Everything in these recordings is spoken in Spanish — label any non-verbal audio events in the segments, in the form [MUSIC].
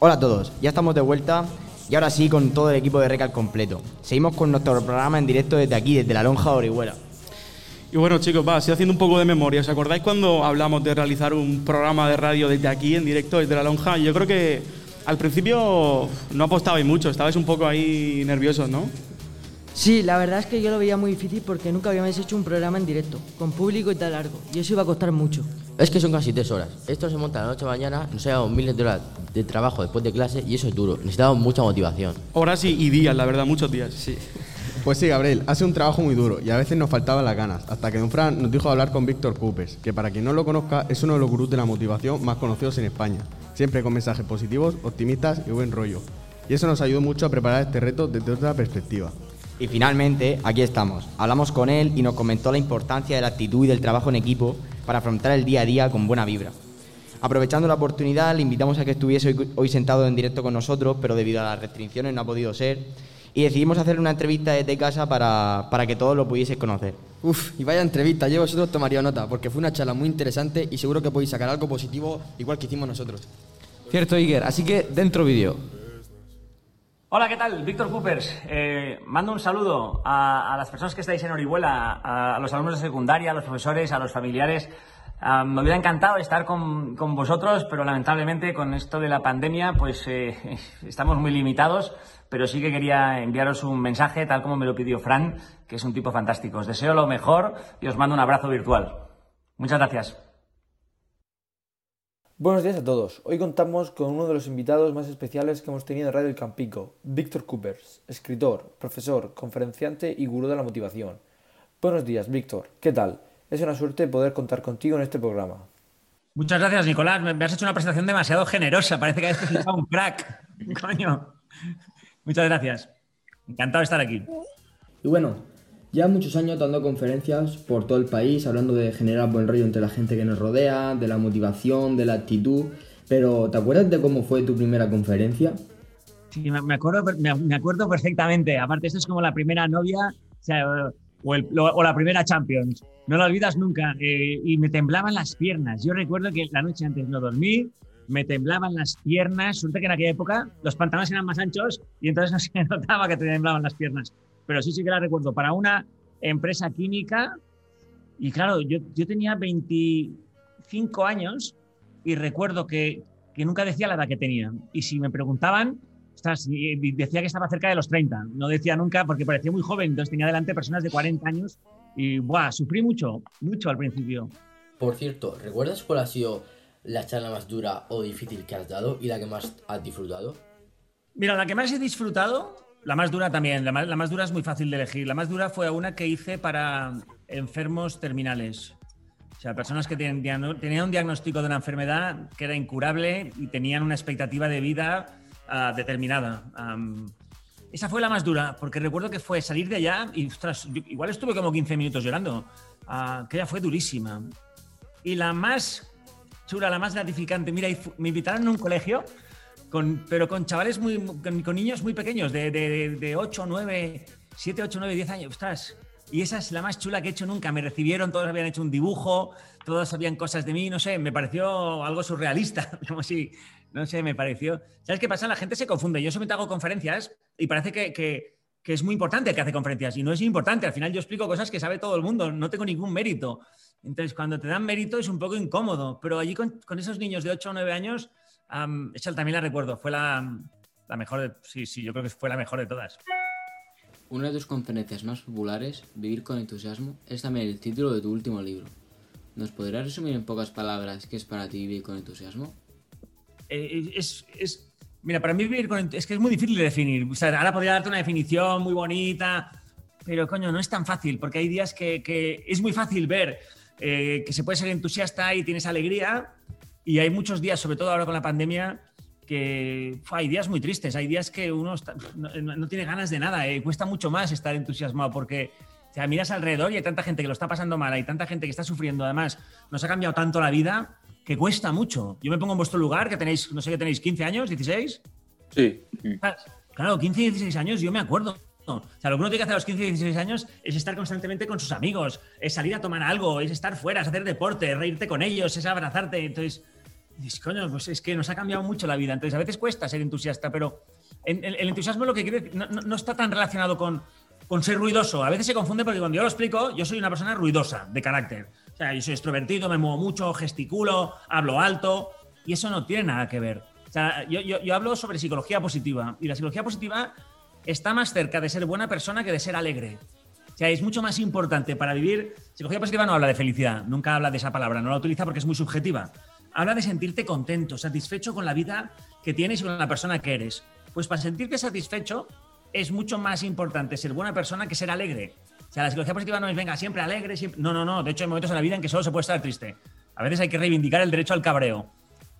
Hola a todos, ya estamos de vuelta y ahora sí con todo el equipo de Recal completo. Seguimos con nuestro programa en directo desde aquí, desde la Lonja de Orihuela. Y bueno, chicos, va, estoy haciendo un poco de memoria. ¿Os acordáis cuando hablamos de realizar un programa de radio desde aquí, en directo, desde la lonja? Yo creo que al principio no apostabais mucho, estabais un poco ahí nerviosos, ¿no? Sí, la verdad es que yo lo veía muy difícil porque nunca habíamos hecho un programa en directo, con público y tan largo, y eso iba a costar mucho. Es que son casi tres horas. Esto se monta a la noche a mañana, nos llevamos miles de horas de trabajo después de clase y eso es duro. Necesitamos mucha motivación. Horas y, y días, la verdad, muchos días. Sí. Pues sí, Gabriel, hace un trabajo muy duro y a veces nos faltaban las ganas, hasta que Don Fran nos dijo hablar con Víctor Coopers, que para quien no lo conozca es uno de los gurús de la motivación más conocidos en España, siempre con mensajes positivos, optimistas y buen rollo. Y eso nos ayudó mucho a preparar este reto desde otra perspectiva. Y finalmente, aquí estamos. Hablamos con él y nos comentó la importancia de la actitud y del trabajo en equipo para afrontar el día a día con buena vibra. Aprovechando la oportunidad, le invitamos a que estuviese hoy, hoy sentado en directo con nosotros, pero debido a las restricciones no ha podido ser. Y decidimos hacer una entrevista desde casa para, para que todos lo pudieseis conocer. Uf, y vaya entrevista, yo vosotros tomaría nota, porque fue una charla muy interesante y seguro que podéis sacar algo positivo igual que hicimos nosotros. Cierto, Iker. Así que dentro vídeo. Hola, ¿qué tal? Víctor Coopers. Eh, mando un saludo a, a, las personas que estáis en Orihuela, a, a, los alumnos de secundaria, a los profesores, a los familiares. Me hubiera encantado estar con, con, vosotros, pero lamentablemente con esto de la pandemia, pues eh, [LAUGHS] estamos muy limitados. Pero sí que quería enviaros un mensaje, tal como me lo pidió Fran, que es un tipo fantástico. Os deseo lo mejor y os mando un abrazo virtual. Muchas gracias. Buenos días a todos. Hoy contamos con uno de los invitados más especiales que hemos tenido en Radio El Campico, Víctor Coopers, escritor, profesor, conferenciante y gurú de la motivación. Buenos días, Víctor. ¿Qué tal? Es una suerte poder contar contigo en este programa. Muchas gracias, Nicolás. Me has hecho una presentación demasiado generosa. Parece que has presentado un crack. [LAUGHS] Coño. Muchas gracias. Encantado de estar aquí. Y bueno, ya muchos años dando conferencias por todo el país, hablando de generar buen rollo entre la gente que nos rodea, de la motivación, de la actitud. Pero, ¿te acuerdas de cómo fue tu primera conferencia? Sí, me acuerdo, me acuerdo perfectamente. Aparte, esto es como la primera novia o, sea, o, el, o la primera Champions. No lo olvidas nunca. Eh, y me temblaban las piernas. Yo recuerdo que la noche antes no dormí, me temblaban las piernas. Suerte que en aquella época los pantalones eran más anchos y entonces [LAUGHS] no se notaba que te temblaban las piernas pero sí, sí que la recuerdo, para una empresa química. Y claro, yo, yo tenía 25 años y recuerdo que, que, nunca decía la edad que tenía. Y si me preguntaban, ostras, decía que estaba cerca de los 30. No decía nunca porque parecía muy joven, entonces tenía delante personas de 40 años y ¡buah! sufrí mucho, mucho al principio. Por cierto, ¿recuerdas cuál ha sido la charla más dura o difícil que has dado y la que más has disfrutado? Mira, la que más he disfrutado la más dura también, la más, la más, dura es muy fácil de elegir. La más dura fue una que hice para enfermos terminales. O sea, personas que tenían, tenían un diagnóstico de una enfermedad que era incurable y tenían una expectativa de vida uh, determinada. Esa fue la más dura, porque recuerdo que fue salir de allá y, ostras, igual estuve como 15 minutos llorando, uh, que ella fue durísima. Y la más chula, la más gratificante, mira, me invitaron a un colegio con, pero con chavales muy, con, niños muy pequeños, de, de, de, 8, 9, 7, 8, 9, 10 años. Ostras, y esa es la más chula que he hecho nunca. Me recibieron, todos habían hecho un dibujo, todos sabían cosas de mí, no sé, me pareció algo surrealista, [LAUGHS] como si, no sé, me pareció. ¿Sabes qué pasa? La gente se confunde. Yo solamente hago conferencias y parece que, que, que es muy importante el que hace conferencias y no es importante. Al final yo explico cosas que sabe todo el mundo, no tengo ningún mérito. Entonces, cuando te dan mérito es un poco incómodo, pero allí con, con esos niños de 8 o 9 años Um, esa también la recuerdo, fue la, la mejor, de, sí, sí, yo creo que fue la mejor de todas. Una de tus conferencias más populares, Vivir con entusiasmo, es también el título de tu último libro. ¿Nos podrías resumir en pocas palabras qué es para ti vivir con entusiasmo? Eh, es, es, mira, para mí vivir con es que es muy difícil de definir. O sea, ahora podría darte una definición muy bonita, pero coño, no es tan fácil, porque hay días que, que es muy fácil ver eh, que se puede ser entusiasta y tienes alegría, y hay muchos días, sobre todo ahora con la pandemia, que hay días muy tristes, hay días que uno está, no, no, tiene ganas de nada, eh, cuesta mucho más estar entusiasmado porque o sea, miras alrededor y hay tanta gente que lo está pasando mal, hay tanta gente que está sufriendo, además nos ha cambiado tanto la vida que cuesta mucho. Yo me pongo en vuestro lugar, que tenéis, no sé qué tenéis, 15 años, 16. Sí. Claro, 15 y 16 años, yo me acuerdo. O sea, lo que uno tiene que hacer a los 15 y 16 años es estar constantemente con sus amigos, es salir a tomar algo, es estar fuera, es hacer deporte, reírte con ellos, es abrazarte. Entonces, dices, coño, pues es que nos ha cambiado mucho la vida. Entonces, a veces cuesta ser entusiasta, pero en- el, el entusiasmo lo que quiere no, no- no está tan relacionado con, con ser ruidoso. A veces se confunde porque cuando yo lo explico, yo soy una persona ruidosa, de carácter. O sea, yo soy extrovertido, me muevo mucho, gesticulo, hablo alto, y eso no tiene nada que ver. O sea, yo, yo- yo hablo sobre psicología positiva, y la psicología positiva está más cerca de ser buena persona que de ser alegre. O sea, es mucho más importante para vivir. Psicología positiva no habla de felicidad, nunca habla de esa palabra, no la utiliza porque es muy subjetiva. Habla de sentirte contento, satisfecho con la vida que tienes y con la persona que eres. Pues para sentirte satisfecho es mucho más importante ser buena persona que ser alegre. O sea, la psicología positiva no es venga siempre alegre, siempre... no, no, no. De hecho, hay momentos en la vida en que solo se puede estar triste. A veces hay que reivindicar el derecho al cabreo.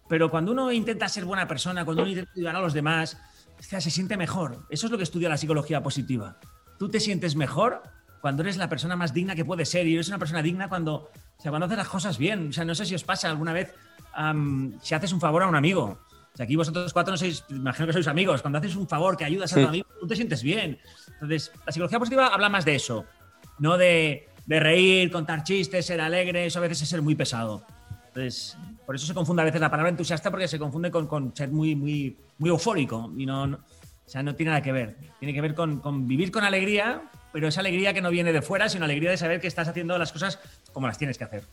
Pero cuando uno intenta ser buena persona, cuando uno intenta ayudar a los demás, o se siente mejor. Eso es lo que estudia la psicología positiva. Tú te sientes mejor cuando eres la persona más digna que puedes ser y eres una persona digna cuando, o sea, cuando haces las cosas bien. O sea, no sé si os pasa alguna vez am, si haces un favor a un amigo. O sea, aquí vosotros cuatro no sois, imagino que sois amigos. Cuando haces un favor que ayudas a tu Sí. amigo, tú te sientes bien. Entonces, la psicología positiva habla más de eso, no de, de reír, contar chistes, ser alegre. Eso a veces es ser muy pesado. Entonces, por eso se confunde a veces la palabra entusiasta porque se confunde con, con ser muy, muy, muy eufórico y no, no- o sea, no tiene nada que ver. Tiene que ver con, con vivir con alegría, pero esa alegría que no viene de fuera, sino alegría de saber que estás haciendo las cosas como las tienes que hacer.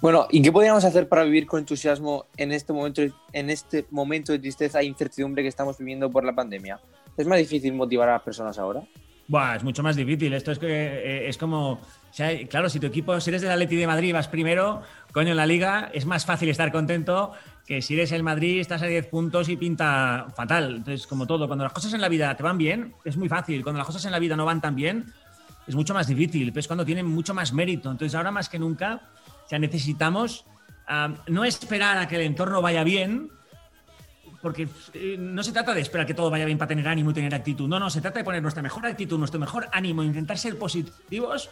Bueno, ¿y qué podríamos hacer para vivir con entusiasmo en este momento, en este momento de tristeza e incertidumbre que estamos viviendo por la pandemia? ¿Es más difícil motivar a las personas ahora? Buah, es mucho más difícil. Esto es que eh, es como. o sea, claro, si tu equipo, si eres del Atleti de Madrid y vas primero, coño, en la liga es más fácil estar contento que si eres el Madrid, estás a 10 puntos y pinta fatal. Entonces, como todo, cuando las cosas en la vida te van bien, es muy fácil. Cuando las cosas en la vida no van tan bien, es mucho más difícil. Pero es cuando tienen mucho más mérito. Entonces, ahora más que nunca, o sea, necesitamos ah, no esperar a que el entorno vaya bien, porque eh, no se trata de esperar que todo vaya bien para tener ánimo y tener actitud. No, no, se trata de poner nuestra mejor actitud, nuestro mejor ánimo, intentar ser positivos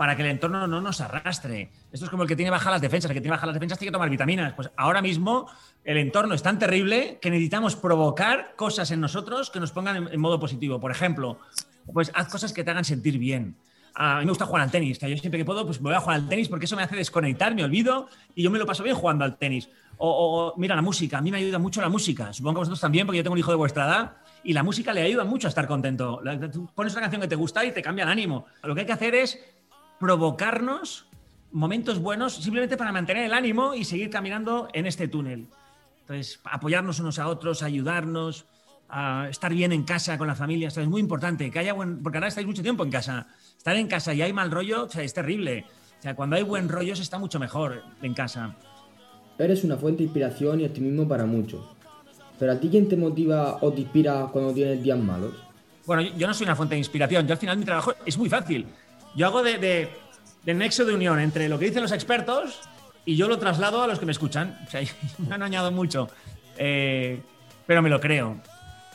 para que el entorno no nos arrastre. Esto es como el que tiene bajas las defensas. El que tiene bajas las defensas tiene que tomar vitaminas. Pues ahora mismo el entorno es tan terrible que necesitamos provocar cosas en nosotros que nos pongan en, modo positivo. Por ejemplo, pues haz cosas que te hagan sentir bien. A mí me gusta jugar al tenis, que yo siempre que puedo, pues voy a jugar al tenis porque eso me hace desconectar, me olvido y yo me lo paso bien jugando al tenis. O, o- mira, la música, a mí me ayuda mucho la música. Supongo que vosotros también, porque yo tengo un hijo de vuestra edad y la música le ayuda mucho a estar contento. Tú pones una canción que te gusta y te cambia el ánimo. Lo que hay que hacer es provocarnos momentos buenos simplemente para mantener el ánimo y seguir caminando en este túnel. Entonces, apoyarnos unos a otros, ayudarnos, a estar bien en casa con la familia, esto es muy importante, que haya buen, porque ahora estáis mucho tiempo en casa. Estar en casa y hay mal rollo, o sea, es terrible. O sea, cuando hay buen rollo se está mucho mejor en casa. Eres una fuente de inspiración y optimismo para muchos. Pero a ti, ¿quién te motiva o te inspira cuando tienes días malos? Bueno, yo, yo no soy una fuente de inspiración. Yo al final mi trabajo es muy fácil. Yo hago de, de- de nexo de unión entre lo que dicen los expertos y yo lo traslado a los que me escuchan. O sea, [LAUGHS] me han añadido mucho. Eh, pero me lo creo.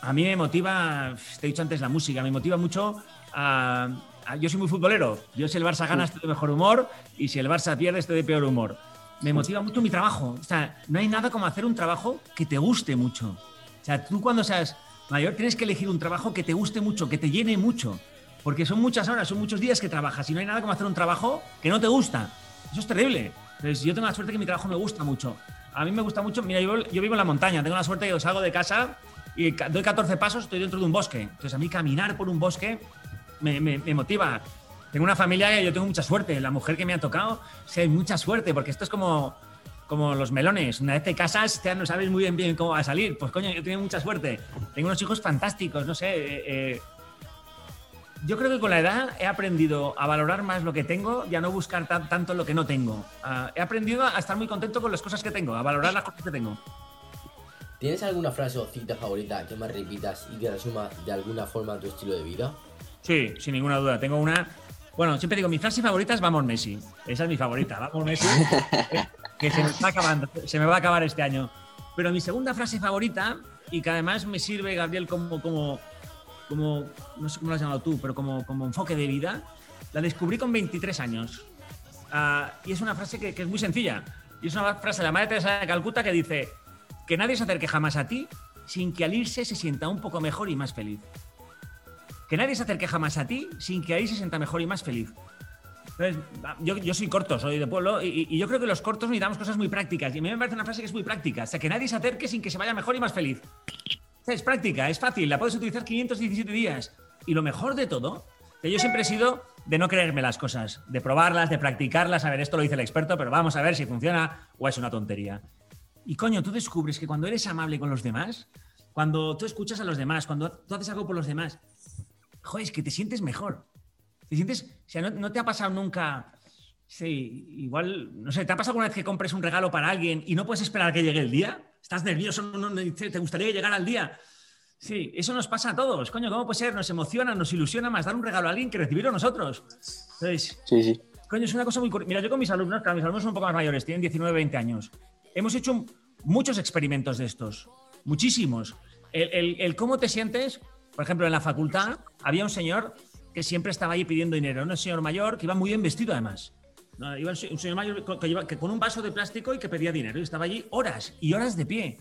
A mí me motiva, te he dicho antes, la música. Me motiva mucho a, a- Yo soy muy futbolero. Yo si el Barça gana estoy de mejor humor y si el Barça pierde estoy de peor humor. Me motiva mucho mi trabajo. O sea, no hay nada como hacer un trabajo que te guste mucho. O sea, tú cuando seas mayor tienes que elegir un trabajo que te guste mucho, que te llene mucho. Porque son muchas horas, son muchos días que trabajas y no hay nada como hacer un trabajo que no te gusta. Eso es terrible. Entonces, yo tengo la suerte que mi trabajo me gusta mucho. A mí me gusta mucho. Mira, yo, yo vivo en la montaña, tengo la suerte que salgo de casa y doy 14 pasos, estoy dentro de un bosque. Entonces, a mí caminar por un bosque me, me- me motiva. Tengo una familia y yo tengo mucha suerte. La mujer que me ha tocado, sí, hay mucha suerte, porque esto es como, como los melones. Una vez te casas, ya no sabes muy bien, bien cómo va a salir. Pues coño, yo tengo mucha suerte. Tengo unos hijos fantásticos, no sé. eh, eh, yo creo que con la edad he aprendido a valorar más lo que tengo y a no buscar tan- tanto lo que no tengo. Ah, he aprendido a estar muy contento con las cosas que tengo, a valorar las cosas que tengo. ¿Tienes alguna frase o cita favorita que más repitas y que resuma de alguna forma tu estilo de vida? Sí, sin ninguna duda. Tengo una. Bueno, siempre digo, mi frase favorita es Vamos Messi. Esa es mi favorita, Vamos Messi. [LAUGHS] que se me está acabando, se me va a acabar este año. Pero mi segunda frase favorita, y que además me sirve, Gabriel, como, como, como no sé cómo lo has llamado tú, pero como, como enfoque de vida, la descubrí con 23 años. Ah, y es una frase que, que es muy sencilla. Y es una frase de la Madre Teresa de Calcuta que dice que nadie se acerque jamás a ti sin que al irse se sienta un poco mejor y más feliz. Que nadie se acerque jamás a ti sin que ahí se sienta mejor y más feliz. Entonces, yo, yo soy corto, soy de pueblo, y, y yo creo que los cortos necesitamos cosas muy prácticas. Y a mí me parece una frase que es muy práctica. O sea, que nadie se acerque sin que se vaya mejor y más feliz. Es práctica, es fácil, la puedes utilizar 517 días. Y lo mejor de todo, que yo siempre he sido de no creerme las cosas, de probarlas, de practicarlas, a ver, esto lo dice el experto, pero vamos a ver si funciona o es una tontería. Y coño, tú descubres que cuando eres amable con los demás, cuando tú escuchas a los demás, cuando tú haces algo por los demás, joder, es que te sientes mejor. Te sientes, o sea, no, te ha pasado nunca, sí, igual, no sé, ¿te ha pasado alguna vez que compres un regalo para alguien y no puedes esperar que llegue el día? ¿Estás nervioso? No, no, te gustaría llegar al día? Sí, eso nos pasa a todos. Coño, ¿cómo puede ser? Nos emociona, nos ilusiona más dar un regalo a alguien que recibirlo nosotros. Entonces, Sí, sí. Coño, es una cosa muy curiosa. Mira, yo con mis alumnos, claro, mis alumnos son un poco más mayores, tienen 19, 20 años. Hemos hecho muchos experimentos de estos, muchísimos. El, el- el cómo te sientes, por ejemplo, en la facultad había un señor que siempre estaba ahí pidiendo dinero, un señor mayor que iba muy bien vestido además. No, iba un se- un señor mayor que, iba- que con un vaso de plástico y que pedía dinero y estaba allí horas y horas de pie.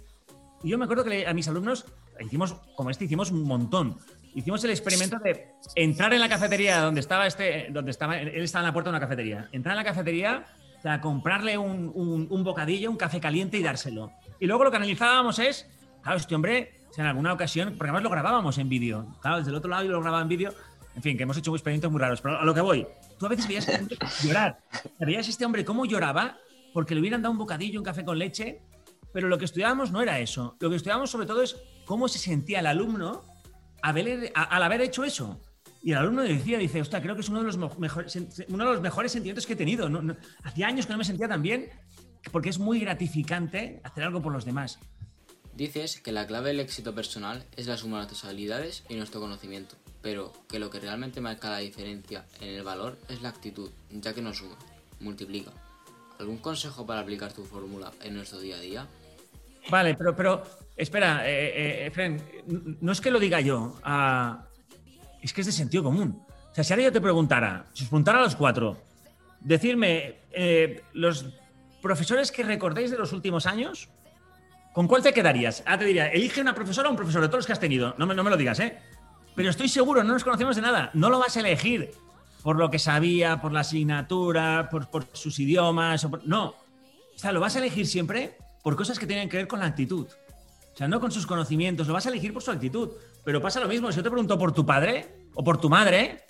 Y yo me acuerdo que le- a mis alumnos hicimos, como este, hicimos un montón. Hicimos el experimento de entrar en la cafetería donde estaba este, donde estaba, él estaba en la puerta de una cafetería. Entrar en la cafetería, o sea, comprarle un, un- un bocadillo, un café caliente y dárselo. Y luego lo que analizábamos es, claro, este hombre, o sea, en alguna ocasión, porque además lo grabábamos en vídeo. Claro, desde el otro lado yo lo grababa en vídeo. En fin, que hemos hecho experimentos muy raros. Pero a lo que voy, tú a veces veías a gente llorar. Veías este hombre cómo lloraba porque le hubieran dado un bocadillo, un café con leche pero lo que estudiábamos no era eso. Lo que estudiábamos sobre todo es cómo se sentía el alumno al haber hecho eso. Y el alumno decía, dice, ostras, creo que es uno de los, mejores, uno de los mejores sentimientos que he tenido. No- hacía años que no me sentía tan bien porque es muy gratificante hacer algo por los demás. Dices que la clave del éxito personal es la suma de nuestras habilidades y nuestro conocimiento, pero que lo que realmente marca la diferencia en el valor es la actitud, ya que no suma, multiplica. ¿Algún consejo para aplicar tu fórmula en nuestro día a día? Vale, pero, pero espera, eh, eh, Efren, n- no es que lo diga yo, ah, es que es de sentido común. O sea, si ahora yo te preguntara, si os preguntara a los cuatro, decirme eh, los profesores que recordéis de los últimos años, ¿con cuál te quedarías? Ah, te diría, elige una profesora o un profesor de todos los que has tenido. No me, no me lo digas, ¿eh? Pero estoy seguro, no nos conocemos de nada. No lo vas a elegir por lo que sabía, por la asignatura, por, sus idiomas. o No. O sea, lo vas a elegir siempre por cosas que tienen que ver con la actitud. O sea, no con sus conocimientos, lo vas a elegir por su actitud. Pero pasa lo mismo, si yo te pregunto por tu padre o por tu madre,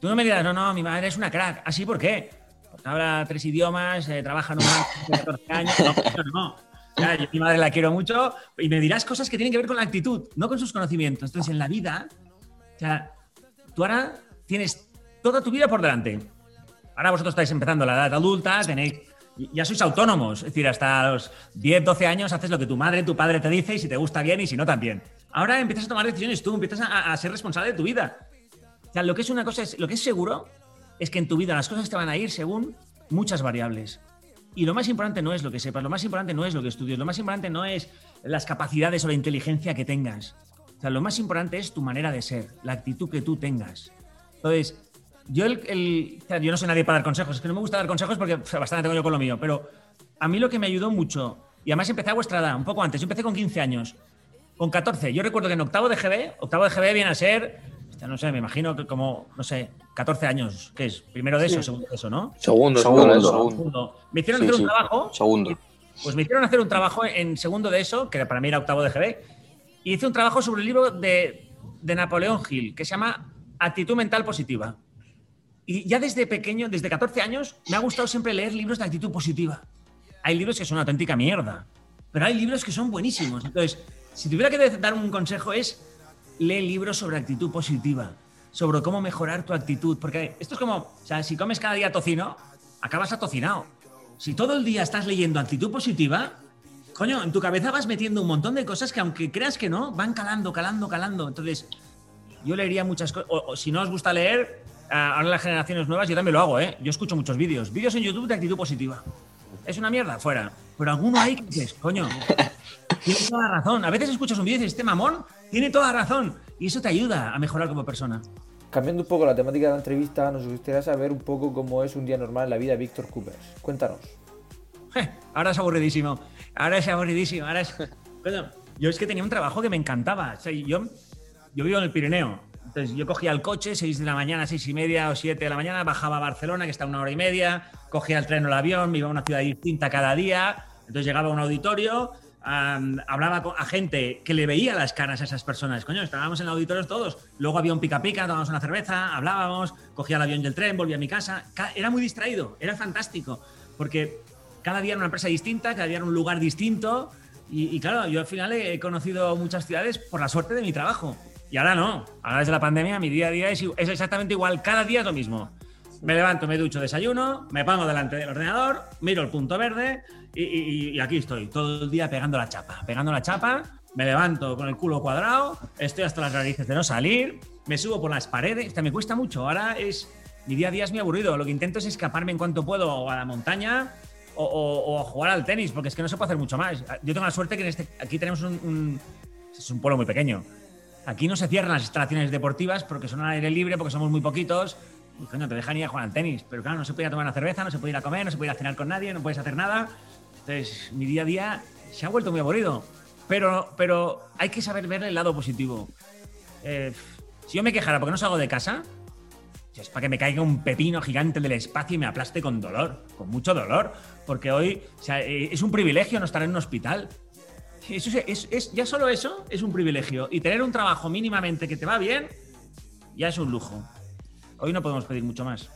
tú no me dirás, no, no, mi madre es una crack. ¿Así por qué? Porque habla tres idiomas, eh, trabaja en un banco de 14 años. No, no, no. Yo mi madre la quiero mucho y me dirás cosas que tienen que ver con la actitud, no con sus conocimientos. Entonces, en la vida, sea, tú ahora tienes toda tu vida por delante. Ahora vosotros estáis empezando la edad adulta, tenéis, ya sois autónomos. Es decir, hasta los 10, 12 años haces lo que tu madre, tu padre te dice y si te gusta bien y si no también. Ahora empiezas a tomar decisiones tú, empiezas a, a ser responsable de tu vida. O sea, lo que es una cosa es, lo que es seguro es que en tu vida las cosas te van a ir según muchas variables. Y lo más importante no es lo que sepas, lo más importante no es lo que estudies, lo más importante no es las capacidades o la inteligencia que tengas. O sea, lo más importante es tu manera de ser, la actitud que tú tengas. Entonces, yo, el, el- o yo no soy nadie para dar consejos, es que no me gusta dar consejos porque pf, bastante tengo yo con lo mío, pero a mí lo que me ayudó mucho, y además empecé a vuestra edad, un poco antes, yo empecé con 15 años, con 14, yo recuerdo que en octavo de GB, octavo de GB viene a ser, no sé, me imagino que como, no sé, 14 años, ¿qué es? Primero de eso, Sí. segundo de eso, ¿no? Segundo, Segundo, segundo. Segundo. Me hicieron Sí, hacer sí. un trabajo Segundo. pues me hicieron hacer un trabajo en segundo de eso, que para mí era octavo de GB, y hice un trabajo sobre el libro de, de Napoleón Hill, que se llama Actitud Mental Positiva. Y ya desde pequeño, desde 14 años, me ha gustado siempre leer libros de actitud positiva. Hay libros que son una auténtica mierda, pero hay libros que son buenísimos. Entonces, si tuviera que dar un consejo es, lee libros sobre actitud positiva, sobre cómo mejorar tu actitud, porque esto es como, o sea, si comes cada día tocino, acabas atocinado. Si todo el día estás leyendo actitud positiva, coño, en tu cabeza vas metiendo un montón de cosas que aunque creas que no, van calando, calando, calando. Entonces, yo leería muchas cosas. O, si no os gusta leer, ah, ahora las generaciones nuevas, yo también lo hago, ¿eh? Yo escucho muchos vídeos. Vídeos en YouTube de actitud positiva. Es una mierda, fuera. Pero alguno hay que dices, coño, tiene toda razón. A veces escuchas un vídeo y dices, este mamón tiene toda razón. Y eso te ayuda a mejorar como persona. Cambiando un poco la temática de la entrevista, nos gustaría saber un poco cómo es un día normal en la vida de Víctor Coopers. Cuéntanos. Je, Ahora es aburridísimo. Ahora es aburridísimo. Ahora es. Coño, yo es que tenía un trabajo que me encantaba. O sea, yo, yo vivo en el Pirineo. Entonces yo cogía el coche, 6 de la mañana, seis y media o 7 de la mañana, bajaba a Barcelona, que está una hora y media, cogía el tren o el avión, me iba a una ciudad distinta cada día, entonces llegaba a un auditorio, am, hablaba con- a gente que le veía las caras a esas personas. Coño, estábamos en auditorios todos. Luego había un pica pica, tomábamos una cerveza, hablábamos, cogía el avión y el tren, volvía a mi casa. Ca- Era muy distraído, era fantástico, porque cada día era una empresa distinta, cada día era un lugar distinto. Y, y claro, yo al final he conocido muchas ciudades por la suerte de mi trabajo. Y ahora no. Ahora desde la pandemia mi día a día es, es exactamente igual. Cada día es lo mismo. Me levanto, me ducho, desayuno, me pongo delante del ordenador, miro el punto verde y, y- y aquí estoy, todo el día pegando la chapa. Pegando la chapa, me levanto con el culo cuadrado, estoy hasta las narices de no salir, me subo por las paredes, hasta me cuesta mucho. Ahora es. Mi día a día es muy aburrido. Lo que intento es escaparme en cuanto puedo a la montaña o, o- o jugar al tenis, porque es que no se puede hacer mucho más. Yo tengo la suerte que en este, aquí tenemos un, un- Es un pueblo muy pequeño. Aquí no se cierran las instalaciones deportivas porque son al aire libre, porque somos muy poquitos. Y coño, te dejan ir a jugar al tenis. Pero claro, no se puede ir a tomar una cerveza, no se puede ir a comer, no se puede ir a cenar con nadie, no puedes hacer nada. Entonces, mi día a día se ha vuelto muy aburrido. Pero, pero hay que saber ver el lado positivo. Eh, si yo me quejara porque no salgo de casa, es para que me caiga un pepino gigante del espacio y me aplaste con dolor, con mucho dolor. Porque hoy o sea, eh, es un privilegio no estar en un hospital. Eso es, es- es- ya solo eso es un privilegio. Y tener un trabajo mínimamente que te va bien, ya es un lujo. Hoy no podemos pedir mucho más.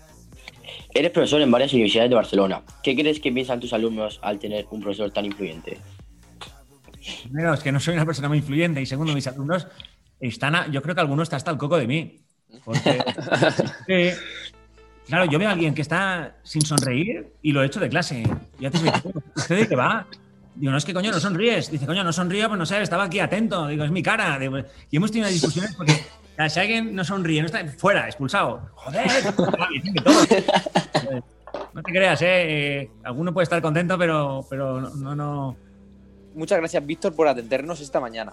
Eres profesor en varias universidades de Barcelona. ¿Qué crees que piensan tus alumnos al tener un profesor tan influyente? Primero, es que no soy una persona muy influyente. Y segundo, mis alumnos están. a- yo creo que alguno está hasta el coco de mí. Porque. [LAUGHS] eh, claro, yo veo a alguien que está sin sonreír y lo echo de clase. Y antes me dice, ¿usted de qué va? Digo, no es que coño, no sonríes. Dice, coño, no sonrío, pues no sé, estaba aquí atento. Digo, es mi cara. Digo, y hemos tenido discusiones porque o sea, si alguien no sonríe, no está fuera, expulsado. Joder, todo. No te creas, ¿eh? Eh, Alguno puede estar contento, pero, pero no, no, no. Muchas gracias, Víctor, por atendernos esta mañana.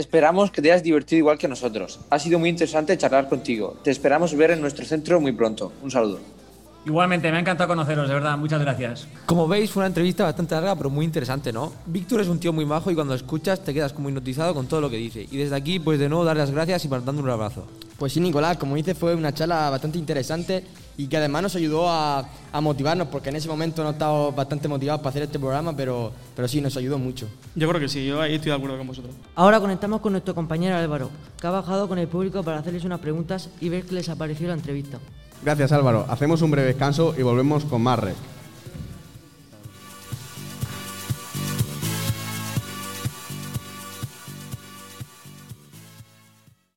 Esperamos que te hayas divertido igual que nosotros. Ha sido muy interesante charlar contigo. Te esperamos ver en nuestro centro muy pronto. Un saludo. Igualmente, me ha encantado conoceros, de verdad. Muchas gracias. Como veis, fue una entrevista bastante larga, pero muy interesante, ¿no? Víctor es un tío muy majo y cuando lo escuchas te quedas como hipnotizado con todo lo que dice. Y desde aquí, pues de nuevo, dar las gracias y mandando un abrazo. Pues sí, Nicolás, como dices, fue una charla bastante interesante y que además nos ayudó a, a motivarnos, porque en ese momento no estábamos bastante motivados para hacer este programa, pero, pero sí, nos ayudó mucho. Yo creo que sí, yo ahí estoy de acuerdo con vosotros. Ahora conectamos con nuestro compañero Álvaro, que ha bajado con el público para hacerles unas preguntas y ver qué les ha parecido la entrevista. Gracias Álvaro. Hacemos un breve descanso y volvemos con más red.